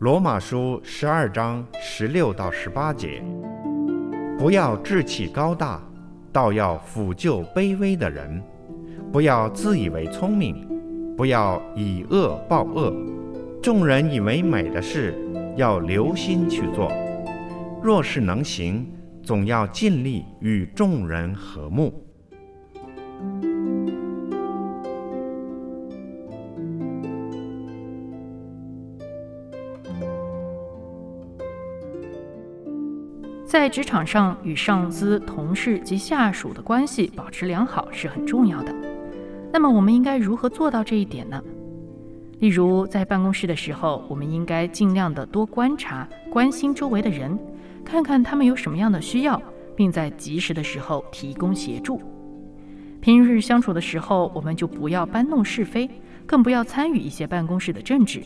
罗马书十二章十六到十八节：不要志气高大，倒要抚救卑微的人；不要自以为聪明。不要以恶报恶，众人以为美的事，要留心去做。若是能行，总要尽力与众人和睦。在职场上，与上司、同事及下属的关系保持良好是很重要的。那么我们应该如何做到这一点呢？例如，在办公室的时候，我们应该尽量的多观察、关心周围的人，看看他们有什么样的需要，并在及时的时候提供协助。平日相处的时候，我们就不要搬弄是非，更不要参与一些办公室的政治，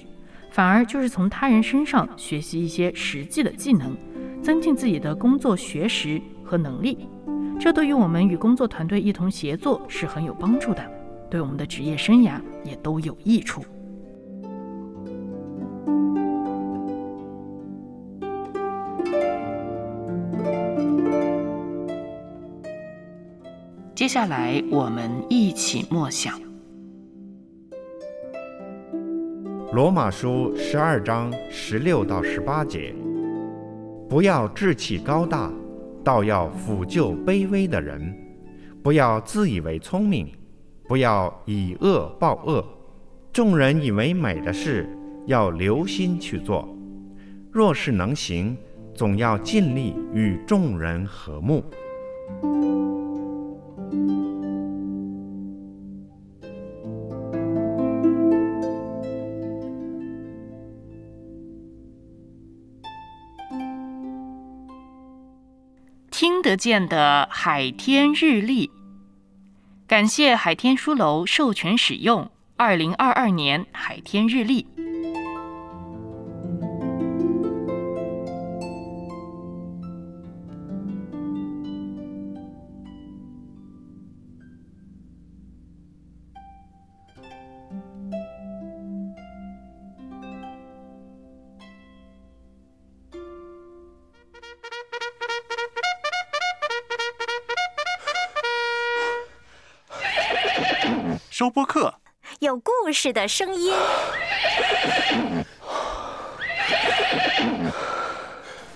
反而就是从他人身上学习一些实际的技能，增进自己的工作学识和能力。这对于我们与工作团队一同协作是很有帮助的。对我们的职业生涯也都有益处。接下来，我们一起默想《罗马书》十二章十六到十八节：不要志气高大，倒要抚救卑微的人；不要自以为聪明。不要以恶报恶，众人以为美的事，要留心去做。若是能行，总要尽力与众人和睦。听得见的海天日历。感谢海天书楼授权使用二零二二年海天日历。收播客有故事的声音。